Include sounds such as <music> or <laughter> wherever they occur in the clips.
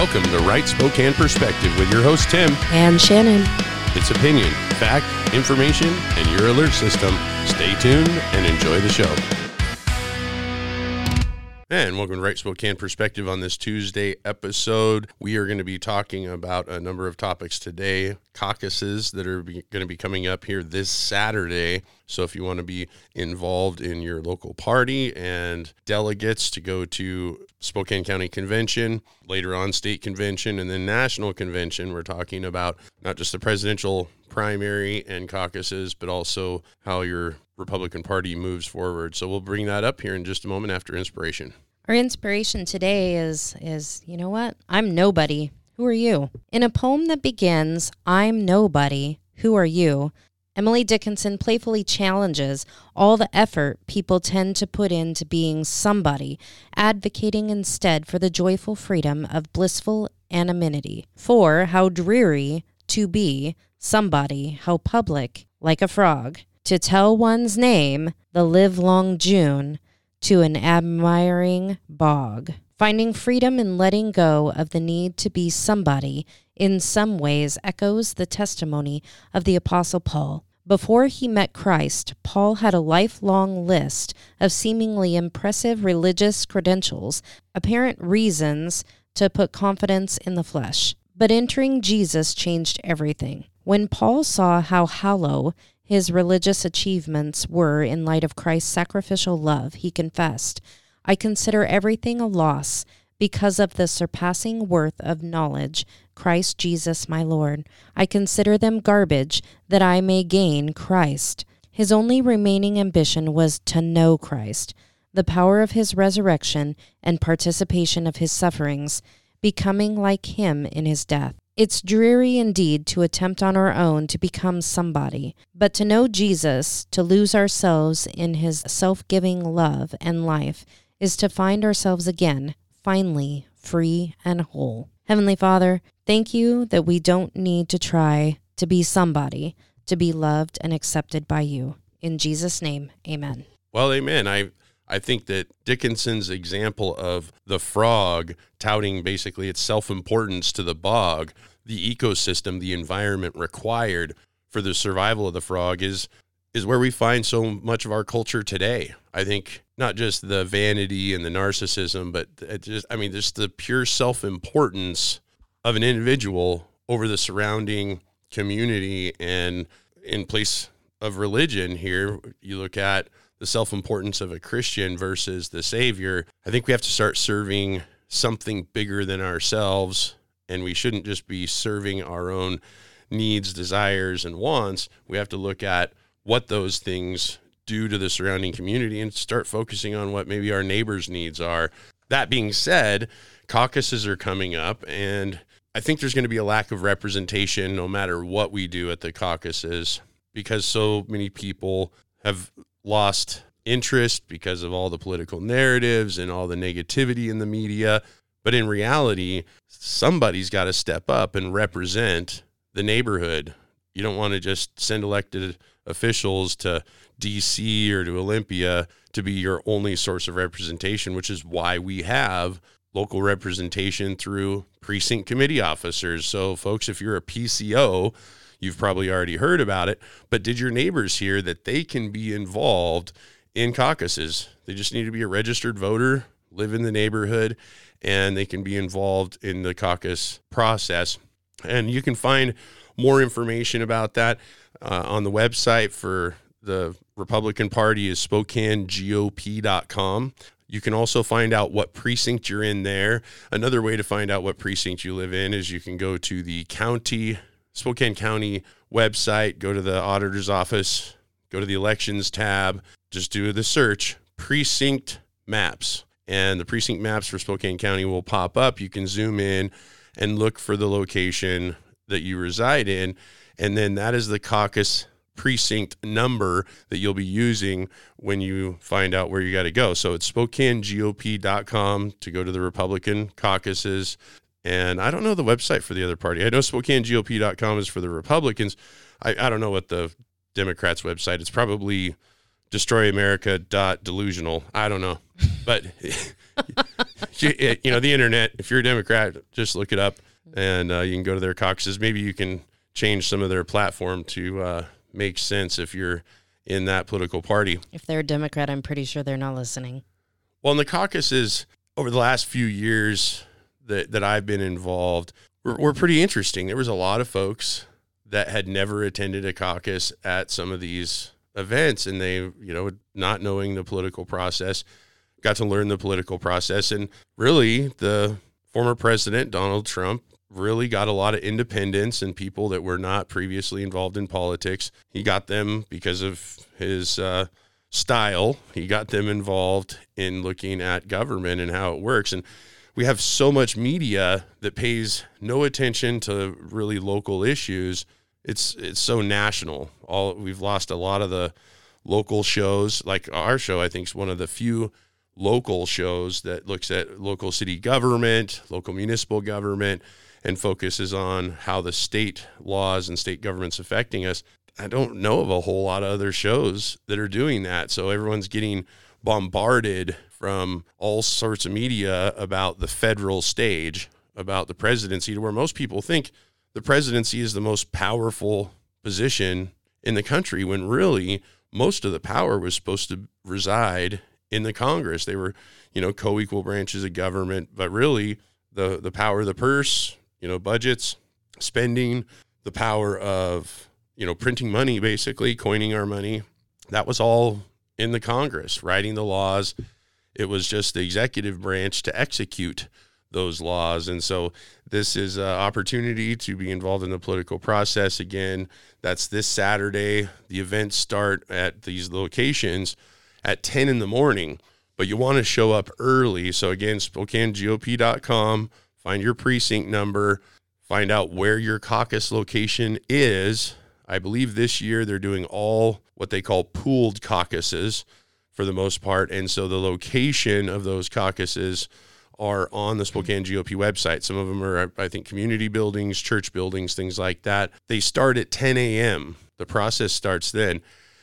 Welcome to Right Spokane Perspective with your host, Tim. And Shannon. It's opinion, fact, information, and your alert system. Stay tuned and enjoy the show. And welcome to Right Spokane Perspective on this Tuesday episode. We are going to be talking about a number of topics today, caucuses that are be, going to be coming up here this Saturday. So if you want to be involved in your local party and delegates to go to Spokane County Convention, later on state convention, and then national convention, we're talking about not just the presidential primary and caucuses, but also how your Republican Party moves forward. So we'll bring that up here in just a moment after inspiration. Our inspiration today is is you know what? I'm nobody. Who are you? In a poem that begins, I'm nobody. Who are you? Emily Dickinson playfully challenges all the effort people tend to put into being somebody, advocating instead for the joyful freedom of blissful anonymity. For how dreary to be somebody, how public, like a frog, to tell one's name the livelong June to an admiring bog. Finding freedom in letting go of the need to be somebody in some ways echoes the testimony of the Apostle Paul. Before he met Christ, Paul had a lifelong list of seemingly impressive religious credentials, apparent reasons to put confidence in the flesh. But entering Jesus changed everything. When Paul saw how hollow his religious achievements were in light of Christ's sacrificial love, he confessed, I consider everything a loss because of the surpassing worth of knowledge, Christ Jesus my Lord. I consider them garbage that I may gain Christ. His only remaining ambition was to know Christ, the power of his resurrection and participation of his sufferings, becoming like him in his death. It's dreary indeed to attempt on our own to become somebody, but to know Jesus, to lose ourselves in his self giving love and life, is to find ourselves again, finally, free and whole. Heavenly Father, thank you that we don't need to try to be somebody, to be loved and accepted by you. In Jesus' name, amen. Well, amen. I I think that Dickinson's example of the frog touting basically its self importance to the bog, the ecosystem, the environment required for the survival of the frog is is where we find so much of our culture today. I think not just the vanity and the narcissism, but just I mean just the pure self-importance of an individual over the surrounding community and in place of religion here you look at the self importance of a Christian versus the Savior, I think we have to start serving something bigger than ourselves. And we shouldn't just be serving our own needs, desires, and wants. We have to look at what those things do to the surrounding community and start focusing on what maybe our neighbors' needs are. That being said, caucuses are coming up, and I think there's going to be a lack of representation no matter what we do at the caucuses because so many people have lost interest because of all the political narratives and all the negativity in the media. But in reality, somebody's got to step up and represent the neighborhood. You don't want to just send elected officials to DC or to Olympia to be your only source of representation, which is why we have local representation through precinct committee officers. So, folks, if you're a PCO, You've probably already heard about it, but did your neighbors hear that they can be involved in caucuses? They just need to be a registered voter, live in the neighborhood, and they can be involved in the caucus process. And you can find more information about that uh, on the website for the Republican Party is SpokaneGOP.com. You can also find out what precinct you're in there. Another way to find out what precinct you live in is you can go to the county Spokane County website, go to the auditor's office, go to the elections tab, just do the search precinct maps. And the precinct maps for Spokane County will pop up. You can zoom in and look for the location that you reside in. And then that is the caucus precinct number that you'll be using when you find out where you got to go. So it's SpokaneGOP.com to go to the Republican caucuses. And I don't know the website for the other party. I know SpokaneGOP.com is for the Republicans. I, I don't know what the Democrats' website. It's probably destroyamerica.delusional. I don't know. But <laughs> you, you know, the internet. If you're a Democrat, just look it up, and uh, you can go to their caucuses. Maybe you can change some of their platform to uh, make sense if you're in that political party. If they're a Democrat, I'm pretty sure they're not listening. Well, in the caucuses over the last few years that, that I've been involved were, were pretty interesting. There was a lot of folks that had never attended a caucus at some of these events, and they, you know, not knowing the political process, got to learn the political process. And really, the former president, Donald Trump, really got a lot of independents and people that were not previously involved in politics. He got them because of his uh, style. He got them involved in looking at government and how it works. And we have so much media that pays no attention to really local issues. It's it's so national. All we've lost a lot of the local shows. Like our show, I think is one of the few local shows that looks at local city government, local municipal government, and focuses on how the state laws and state governments affecting us. I don't know of a whole lot of other shows that are doing that. So everyone's getting bombarded from all sorts of media about the federal stage, about the presidency, to where most people think the presidency is the most powerful position in the country when really most of the power was supposed to reside in the Congress. They were, you know, co-equal branches of government, but really the the power of the purse, you know, budgets, spending, the power of, you know, printing money basically, coining our money, that was all in the Congress, writing the laws. It was just the executive branch to execute those laws. And so this is an opportunity to be involved in the political process again. That's this Saturday. The events start at these locations at 10 in the morning, but you want to show up early. So again, SpokaneGOP.com, find your precinct number, find out where your caucus location is. I believe this year they're doing all what they call pooled caucuses for the most part. And so the location of those caucuses are on the Spokane GOP website. Some of them are, I think, community buildings, church buildings, things like that. They start at 10 a.m. The process starts then.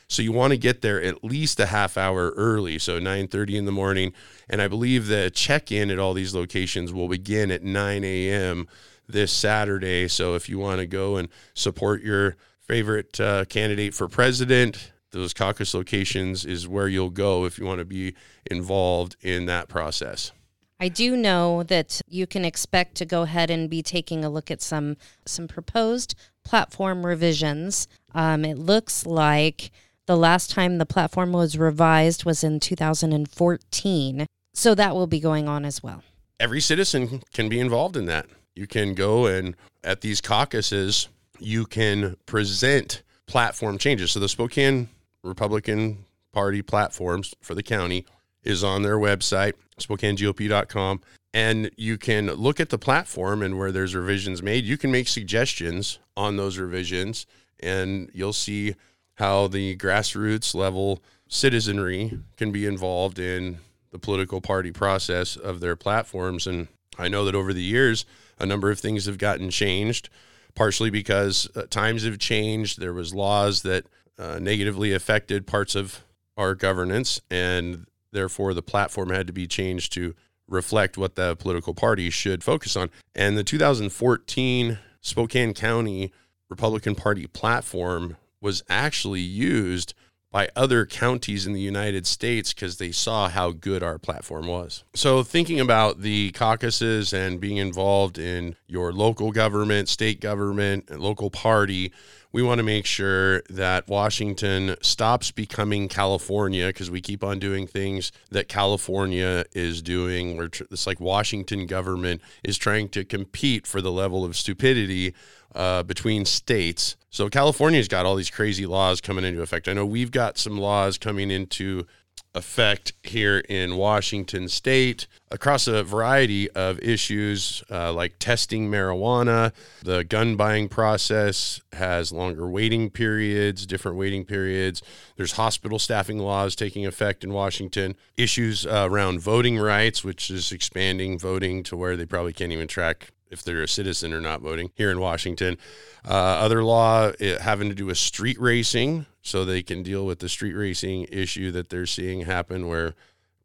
So you want to get there at least a half hour early, so 9:30 in the morning. And I believe the check-in at all these locations will begin at 9 a.m. this Saturday. So if you want to go and support your favorite uh, candidate for president, those caucus locations is where you'll go if you want to be involved in that process. I do know that you can expect to go ahead and be taking a look at some some proposed platform revisions. Um, it looks like the last time the platform was revised was in 2014, so that will be going on as well. every citizen can be involved in that. You can go and at these caucuses, you can present platform changes. So the Spokane Republican Party platforms for the county is on their website, SpokaneGOP.com. And you can look at the platform and where there's revisions made, you can make suggestions on those revisions and you'll see how the grassroots level citizenry can be involved in the political party process of their platforms. And I know that over the years, a number of things have gotten changed, partially because uh, times have changed. There was laws that uh, negatively affected parts of our governance, and therefore the platform had to be changed to reflect what the political party should focus on. And the 2014 Spokane County Republican Party platform was actually used by other counties in the United States because they saw how good our platform was. So, thinking about the caucuses and being involved in your local government, state government, and local party, we want to make sure that Washington stops becoming California because we keep on doing things that California is doing. We're tr- it's like Washington government is trying to compete for the level of stupidity uh, between states. So California's got all these crazy laws coming into effect. I know we've got some laws coming into effect here in Washington state across a variety of issues uh, like testing marijuana. The gun buying process has longer waiting periods, different waiting periods. There's hospital staffing laws taking effect in Washington. Issues uh, around voting rights, which is expanding voting to where they probably can't even track if they're a citizen or not voting here in Washington. Uh, other law eh, having to do with street racing, so they can deal with the street racing issue that they're seeing happen where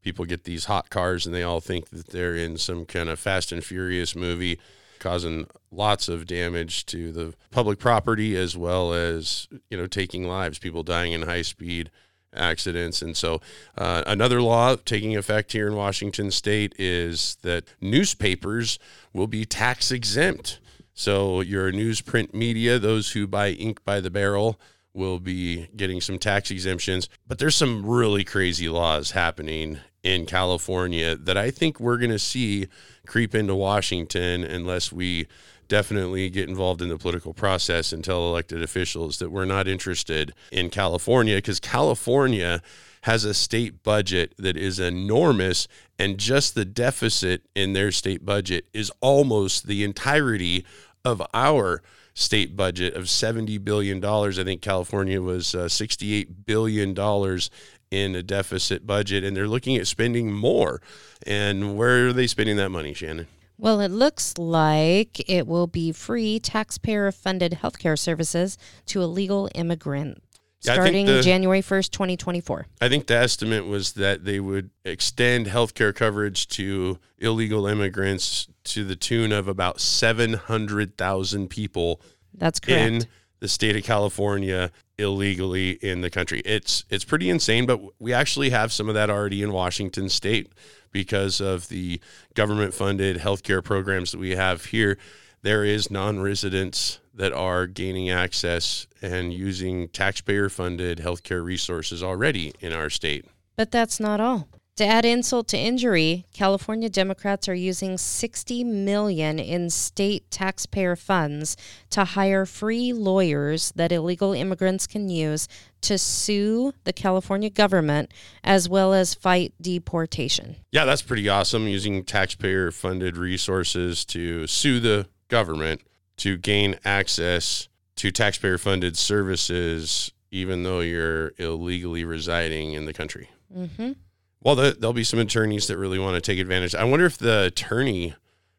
people get these hot cars and they all think that they're in some kind of Fast and Furious movie, causing lots of damage to the public property as well as you know taking lives, people dying in high speed accidents. And so, uh, another law taking effect here in Washington state is that newspapers will be tax exempt. So, your newsprint media, those who buy ink by the barrel, will be getting some tax exemptions. But there's some really crazy laws happening in California that I think we're going to see creep into Washington unless we definitely get involved in the political process and tell elected officials that we're not interested in California because California has a state budget that is enormous and just the deficit in their state budget is almost the entirety of our state budget of 70 billion dollars. I think California was uh, 68 billion dollars in a deficit budget and they're looking at spending more. And where are they spending that money, Shannon? Well, it looks like it will be free taxpayer funded healthcare services to illegal immigrants. Yeah, starting the- January 1st, 2024. I think the estimate was that they would extend healthcare coverage to illegal immigrants to the tune of about 700,000 people That's correct. in the state of California illegally in the country. It's it's pretty insane, but we actually have some of that already in Washington state because of the government funded healthcare programs that we have here. There is non-residents that are gaining access and using taxpayer funded healthcare resources already in our state. But that's not all. To add insult to injury, California Democrats are using 60 million in state taxpayer funds to hire free lawyers that illegal immigrants can use to sue the California government as well as fight deportation. Yeah, that's pretty awesome using taxpayer funded resources to sue the government to gain access to taxpayer funded services, even though you're illegally residing in the country. Mhm. Well, the, there'll be some attorneys that really want to take advantage. I wonder if the attorney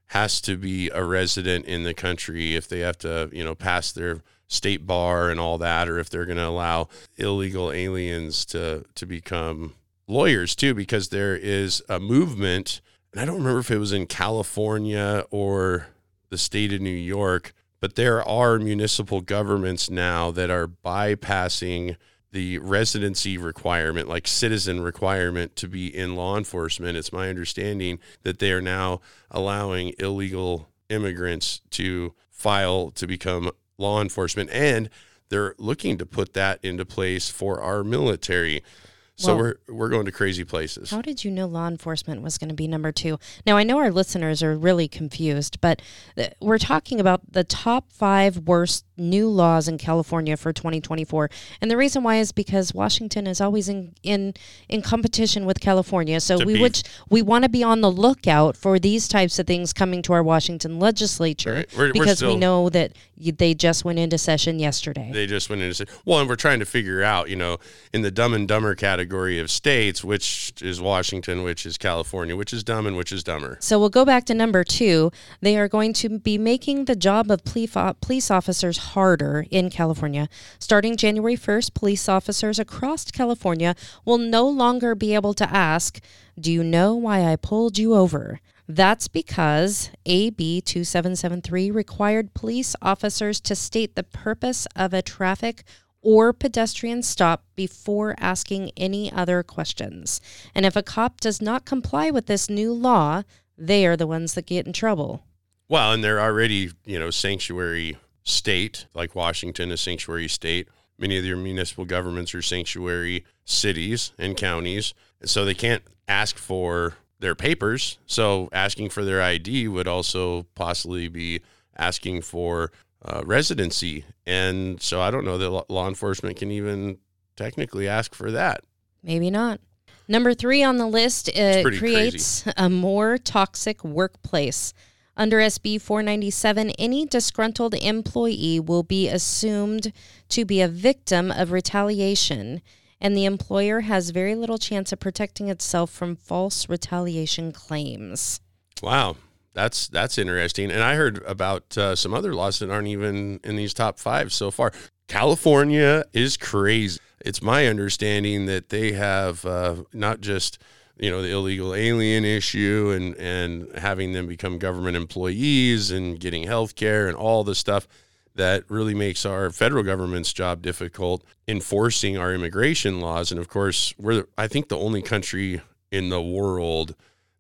has to be a resident in the country, if they have to, you know, pass their state bar and all that, or if they're going to allow illegal aliens to to become lawyers too, because there is a movement, and I don't remember if it was in California or the state of New York, but there are municipal governments now that are bypassing the residency requirement, like citizen requirement to be in law enforcement. It's my understanding that they are now allowing illegal immigrants to file to become law enforcement and they're looking to put that into place for our military. So Well- we're we're going to crazy places. How did you know law enforcement was going to be number two? Now, I know our listeners are really confused, but th- we're talking about the top five worst new laws in California for 2024. And the reason why is because Washington is always in, in, in competition with California. So To we be- would we want to be on the lookout for these types of things coming to our Washington legislature Right. We're- we're because we know that they just went into session yesterday. they just went in and said, well, and we're trying to figure out, you know, in the dumb and dumber category of states, which is Washington, which is California, which is dumb and which is dumber. So we'll go back to number two. They are going to be making the job of police officers harder in California. Starting January 1st, police officers across California will no longer be able to ask, Do you know why I pulled you over? That's because AB 2773 required police officers to state the purpose of a traffic or pedestrian stop before asking any other questions. And if a cop does not comply with this new law, they are the ones that get in trouble. Well, and they're already, you know, sanctuary state, like Washington, a sanctuary state. Many of their municipal governments are sanctuary cities and counties. So they can't ask for their papers. So asking for their ID would also possibly be asking for uh, residency. And so I don't know that law- enforcement can even technically ask for that. Maybe not. Number three on the list uh, creates a more toxic workplace. Under SB 497, any disgruntled employee will be assumed to be a victim of retaliation, and the employer has very little chance of protecting itself from false retaliation claims. Wow, that's that's interesting. And I heard about uh, some other laws that aren't even in these top five so far. California is crazy. It's my understanding that they have uh, not just you know the illegal alien issue and and having them become government employees and getting health care and all the stuff that really makes our federal government's job difficult enforcing our immigration laws. And of course we're i think the only country in the world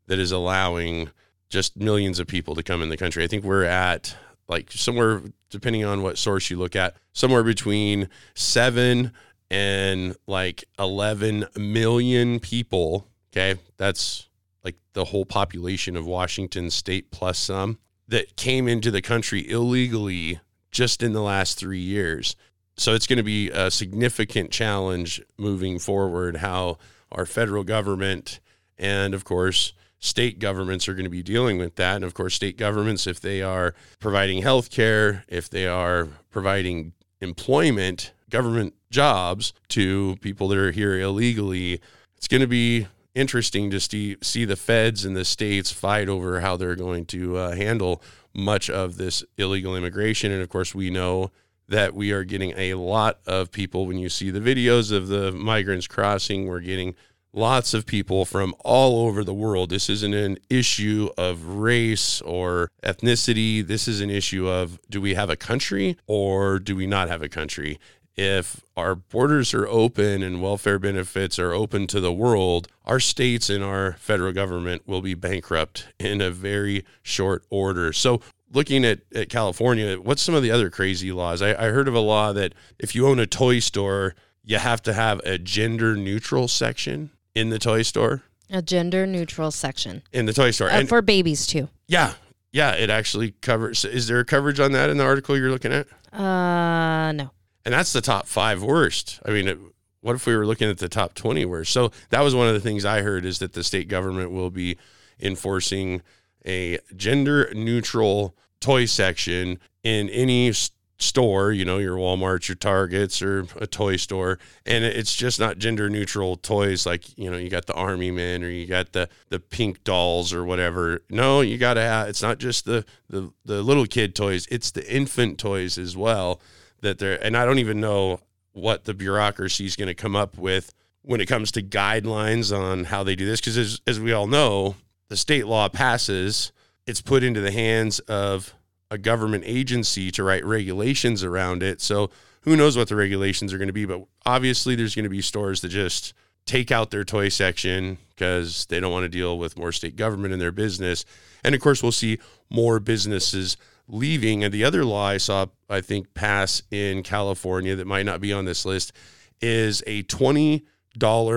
that is allowing just millions of people to come in the country. I think we're at like somewhere depending on what source you look at somewhere between 7 and like 11 million people Okay. That's like the whole population of Washington state plus some that came into the country illegally just in the last three years. So it's going to be a significant challenge moving forward how our federal government and, of course, state governments are going to be dealing with that. And, of course, state governments, if they are providing health care, if they are providing employment, government jobs to people that are here illegally, it's going to be interesting to see, see the feds and the states fight over how they're going to uh, handle much of this illegal immigration. And of course, we know that we are getting a lot of people. When you see the videos of the migrants crossing, we're getting lots of people from all over the world. This isn't an issue of race or ethnicity. This is an issue of do we have a country or do we not have a country? If our borders are open and welfare benefits are open to the world, our states and our federal government will be bankrupt in a very short order. So, looking at, at California, what's some of the other crazy laws? I, I heard of a law that if you own a toy store, you have to have a gender neutral section in the toy store. A gender neutral section in the toy store. Uh, and for babies too. Yeah. Yeah, it actually covers. Is there coverage on that in the article you're looking at? Uh, no and that's the top five worst. I mean, it, what if we were looking at the top 20 worst? So that was one of the things I heard is that the state government will be enforcing a gender neutral toy section in any store, you know, your Walmarts, your Targets, or a toy store, and it's just not gender neutral toys like you know you got the army men or you got the the pink dolls or whatever. No, you got to have. It's not just the the the little kid toys; it's the infant toys as well that and I don't even know what the bureaucracy is going to come up with when it comes to guidelines on how they do this. Because as, as we all know, the state law passes, it's put into the hands of a government agency to write regulations around it. So who knows what the regulations are going to be? But obviously, there's going to be stores that just take out their toy section because they don't want to deal with more state government in their business. And of course, we'll see more businesses leaving. And the other law I saw, I think, pass in California that might not be on this list is a $20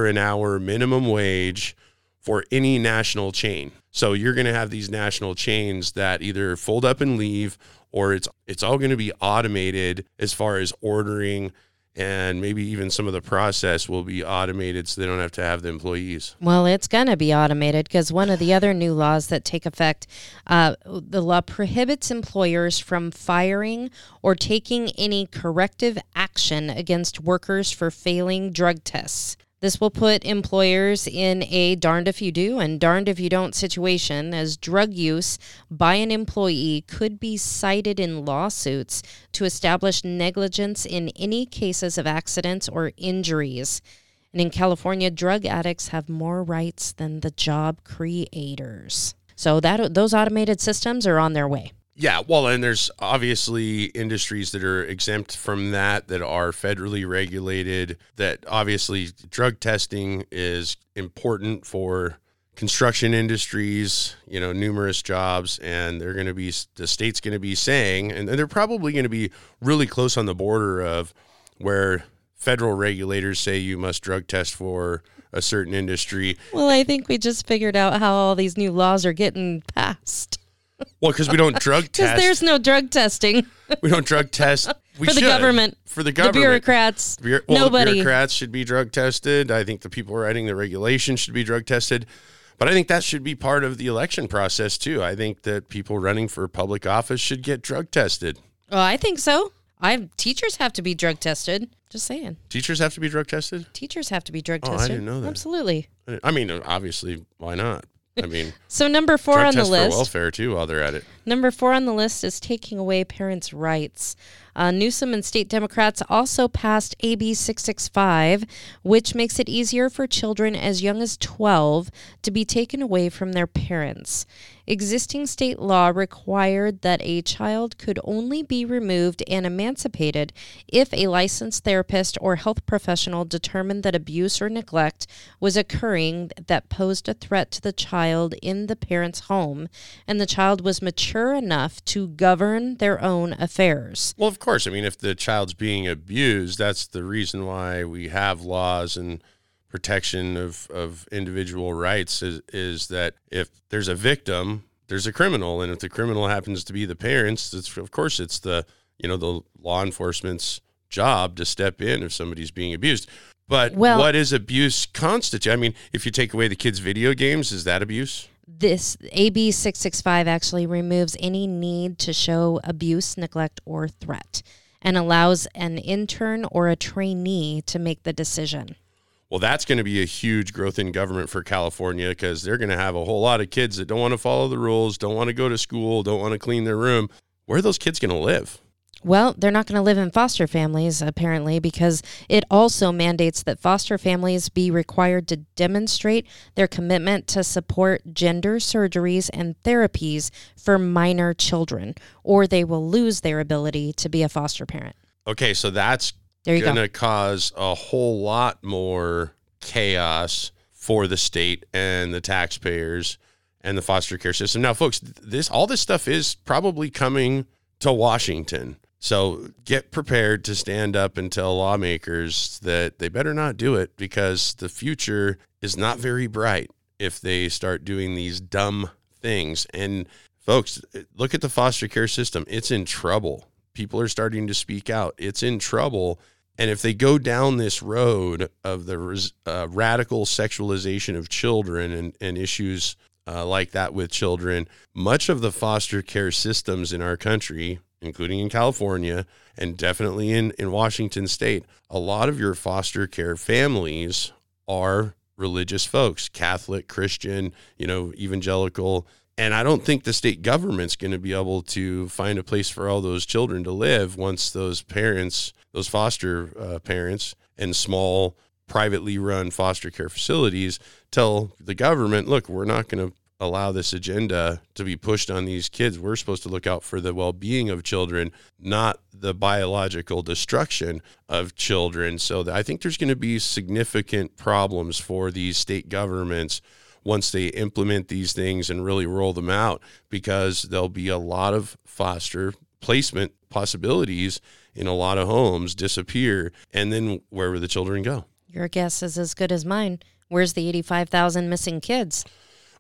an hour minimum wage for any national chain. So you're going to have these national chains that either fold up and leave or it's it's all going to be automated as far as ordering and maybe even some of the process will be automated so they don't have to have the employees. Well, it's going to be automated because one of the other new laws that take effect, uh, the law prohibits employers from firing or taking any corrective action against workers for failing drug tests. This will put employers in a darned if you do and darned if you don't situation, as drug use by an employee could be cited in lawsuits to establish negligence in any cases of accidents or injuries. And in California, drug addicts have more rights than the job creators. So that those automated systems are on their way. Yeah, well, and there's obviously industries that are exempt from that that are federally regulated. That obviously drug testing is important for construction industries, you know, numerous jobs, and they're going to be the state's going to be saying, and they're probably going to be really close on the border of where federal regulators say you must drug test for a certain industry. Well, I think we just figured out how all these new laws are getting passed. Well, because <laughs> <laughs> we don't drug test. Because there's no drug testing. we don't drug test. We for the should. government. For the government. The bureaucrats. well, nobody. Bureaucrats should be drug tested. I think the people writing the regulations should be drug tested. But I think that should be part of the election process too. I think that people running for public office should get drug tested. Oh, I think so. I teachers have to be drug tested. Just saying. Teachers have to be drug tested. Teachers have to be drug oh, tested. I didn't know that. Absolutely. I mean, obviously, why not? I mean, so number four on the list. welfare too. While they're at it. Number four on the list is taking away parents' rights. Uh, Newsom and state Democrats also passed AB 665, which makes it easier for children as young as 12 to be taken away from their parents. Existing state law required that a child could only be removed and emancipated if a licensed therapist or health professional determined that abuse or neglect was occurring that posed a threat to the child in the parent's home and the child was mature enough to govern their own affairs. Well, of course. I mean, if the child's being abused, that's the reason why we have laws and protection of, of individual rights is, is that if there's a victim, there's a criminal. And if the criminal happens to be the parents, it's, of course, it's the, you know, the law enforcement's job to step in if somebody's being abused. But Well- what is abuse constitute? I mean, if you take away the kids' video games, is that abuse? This AB 665 actually removes any need to show abuse, neglect, or threat and allows an intern or a trainee to make the decision. Well, that's going to be a huge growth in government for California because they're going to have a whole lot of kids that don't want to follow the rules, don't want to go to school, don't want to clean their room. Where are those kids going to live? Well, they're not going to live in foster families, apparently, because it also mandates that foster families be required to demonstrate their commitment to support gender surgeries and therapies for minor children, or they will lose their ability to be a foster parent. Okay, so that's going to cause a whole lot more chaos for the state and the taxpayers and the foster care system. Now, folks, this all this stuff is probably coming to Washington. So get prepared to stand up and tell lawmakers that they better not do it because the future is not very bright if they start doing these dumb things. And folks, look at the foster care system. It's in trouble. People are starting to speak out. It's in trouble. And if they go down this road of the uh, radical sexualization of children and, and issues uh, like that with children, much of the foster care systems in our country, including in California and definitely in, in Washington state, a lot of your foster care families are religious folks, Catholic, Christian, you know, evangelical. And I don't think the state government's going to be able to find a place for all those children to live once those parents, those foster uh, parents, and small privately run foster care facilities tell the government, look, we're not going to allow this agenda to be pushed on these kids. We're supposed to look out for the well being of children, not the biological destruction of children. So I think there's going to be significant problems for these state governments once they implement these things and really roll them out because there'll be a lot of foster placement possibilities in a lot of homes disappear and then where will the children go Your guess is as good as mine. Where's the 85,000 missing kids?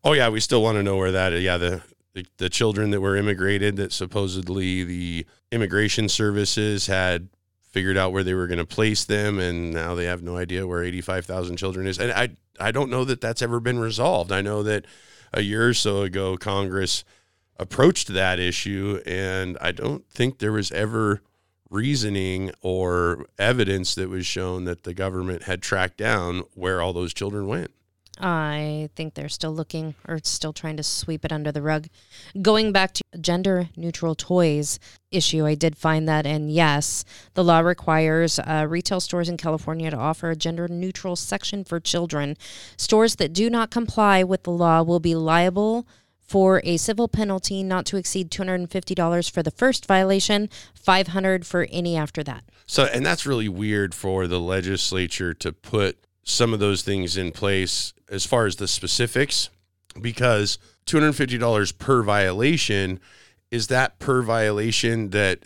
Oh yeah, we still want to know where that. Yeah, the, the the children that were immigrated that supposedly the immigration services had figured out where they were going to place them, and now they have no idea where eighty five thousand children is. And I I don't know that that's ever been resolved. I know that a year or so ago Congress approached that issue, and I don't think there was ever reasoning or evidence that was shown that the government had tracked down where all those children went. I think they're still looking or still trying to sweep it under the rug. Going back to gender neutral toys issue, I did find that, and yes, the law requires uh, retail stores in California to offer a gender neutral section for children. Stores that do not comply with the law will be liable for a civil penalty not to exceed $250 for the first violation, 500 for any after that. So, and that's really weird for the legislature to put some of those things in place as far as the specifics, because $250 per violation is that per violation that,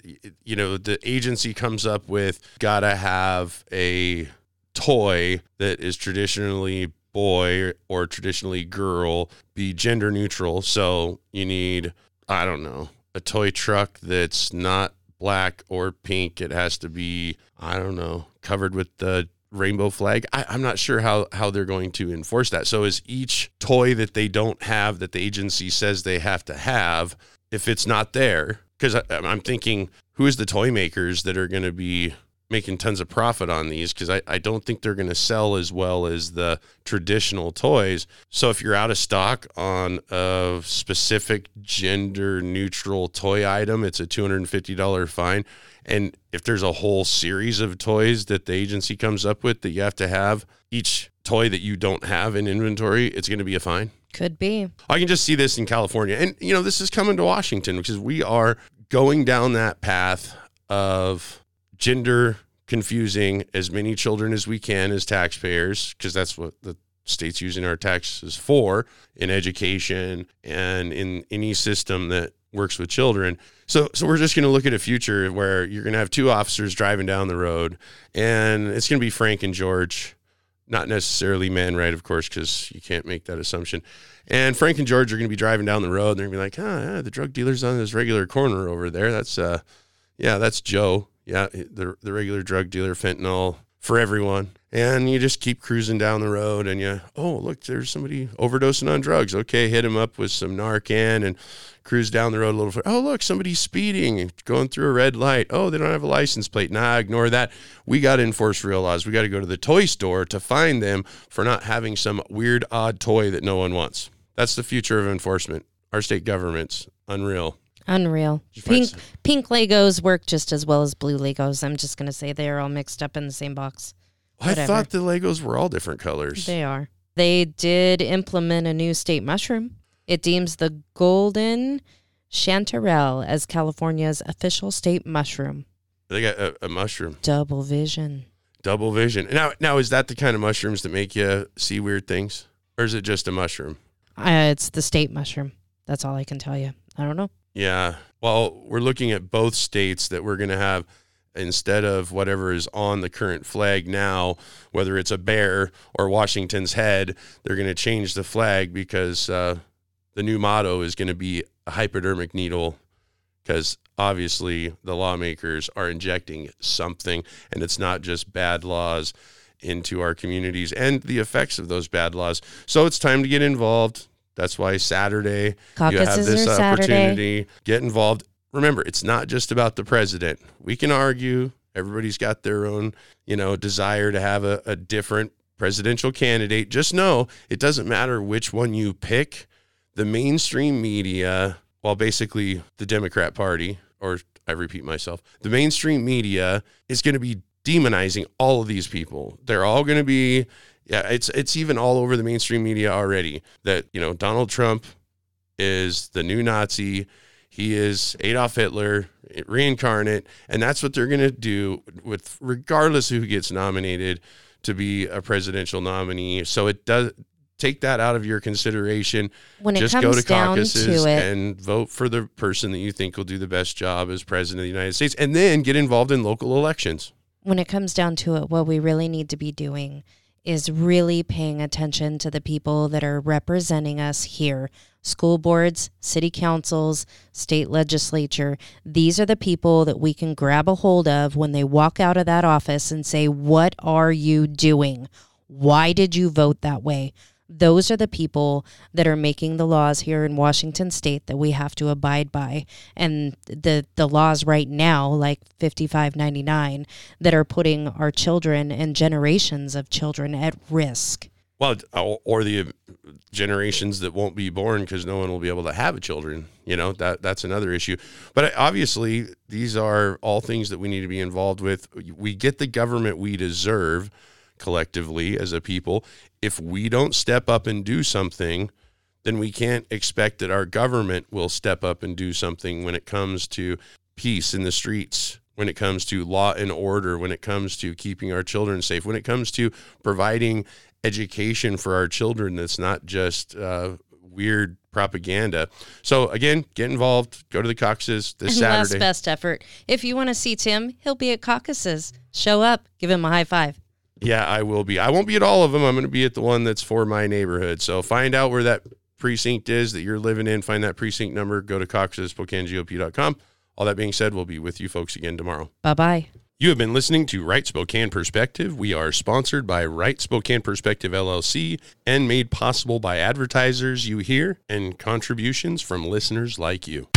you know, the agency comes up with, gotta have a toy that is traditionally boy or traditionally girl be gender neutral. So you need, I don't know, a toy truck that's not black or pink. It has to be, I don't know, covered with the rainbow flag. I, I'm not sure how, how they're going to enforce that. So is each toy that they don't have that the agency says they have to have, if it's not there, because I'm thinking, who is the toy makers that are going to be making tons of profit on these because I, I don't think they're going to sell as well as the traditional toys. So if you're out of stock on a specific gender neutral toy item, it's a $250 fine. And if there's a whole series of toys that the agency comes up with that you have to have, each toy that you don't have in inventory, it's going to be a fine. Could be. I can just see this in California. And, you know, this is coming to Washington because we are going down that path of gender confusing as many children as we can as taxpayers, because that's what the state's using our taxes for in education and in any system that works with children. So, so we're just going to look at a future where you're going to have two officers driving down the road, and it's going to be Frank and George, not necessarily men, right? Of course, because you can't make that assumption. And Frank and George are going to be driving down the road, and they're going to be like, "Ah, yeah, the drug dealer's on this regular corner over there. That's uh, yeah, that's Joe. Yeah, the the regular drug dealer, fentanyl for everyone." And you just keep cruising down the road, and you, oh, look, there's somebody overdosing on drugs. Okay, hit him up with some Narcan and cruise down the road a little further. Oh, look, somebody's speeding, going through a red light. Oh, they don't have a license plate. Nah, ignore that. We got to enforce real laws. We got to go to the toy store to find them for not having some weird, odd toy that no one wants. That's the future of enforcement. Our state government's unreal. Unreal. Pink pink Legos work just as well as blue Legos. I'm just gonna say they're all mixed up in the same box. I thought the Legos were all different colors. They are. They did implement a new state mushroom. It deems the golden chanterelle as California's official state mushroom. They got a, a mushroom. Double vision. Double vision. Now, now is that the kind of mushrooms that make you see weird things, or is it just a mushroom? Uh, it's the state mushroom. That's all I can tell you. I don't know. Yeah. Well, we're looking at both states that we're going to have instead of whatever is on the current flag now, whether it's a bear or Washington's head, they're going to change the flag because uh, the new motto is going to be a hypodermic needle because obviously the lawmakers are injecting something and it's not just bad laws into our communities and the effects of those bad laws. So it's time to get involved. That's why Saturday Caucuses you have this are Saturday. opportunity. Get involved. Remember, it's not just about the president. We can argue. Everybody's got their own, you know, desire to have a, a different presidential candidate. Just know it doesn't matter which one you pick. The mainstream media, well, basically the Democrat Party, or I repeat myself, the mainstream media is going to be demonizing all of these people. They're all going to be yeah, it's it's even all over the mainstream media already that, you know, Donald Trump is the new Nazi. He is Adolf Hitler reincarnate, and that's what they're going to do with regardless who gets nominated to be a presidential nominee. So it does take that out of your consideration. When it Just comes go to down caucuses to it, and vote for the person that you think will do the best job as president of the United States, and then get involved in local elections. when it comes down to it, what we really need to be doing is really paying attention to the people that are representing us here school boards, city councils, state legislature. These are the people that we can grab a hold of when they walk out of that office and say, What are you doing? Why did you vote that way? Those are the people that are making the laws here in Washington state that we have to abide by. And the the laws right now, like 5599, that are putting our children and generations of children at risk. Well, uh, or the generations that won't be born because no one will be able to have children. You know that that's another issue. But uh, obviously, these are all things that we need to be involved with. We get the government we deserve collectively as a people. If we don't step up and do something, then we can't expect that our government will step up and do something when it comes to peace in the streets, when it comes to law and order, when it comes to keeping our children safe, when it comes to providing education for our children that's not just uh, weird propaganda. So again, get involved. Go to the caucuses this And Saturday. last best effort. If you want to see Tim, he'll be at caucuses. Show up, give him a high five. Yeah, I will be. I won't be at all of them. I'm going to be at the one that's for my neighborhood. So find out where that precinct is that you're living in. Find that precinct number. Go to caucusspokanegop.com. All that being said, we'll be with you folks again tomorrow. Bye bye. You have been listening to Right Spokane Perspective. We are sponsored by Right Spokane Perspective LLC and made possible by advertisers you hear and contributions from listeners like you.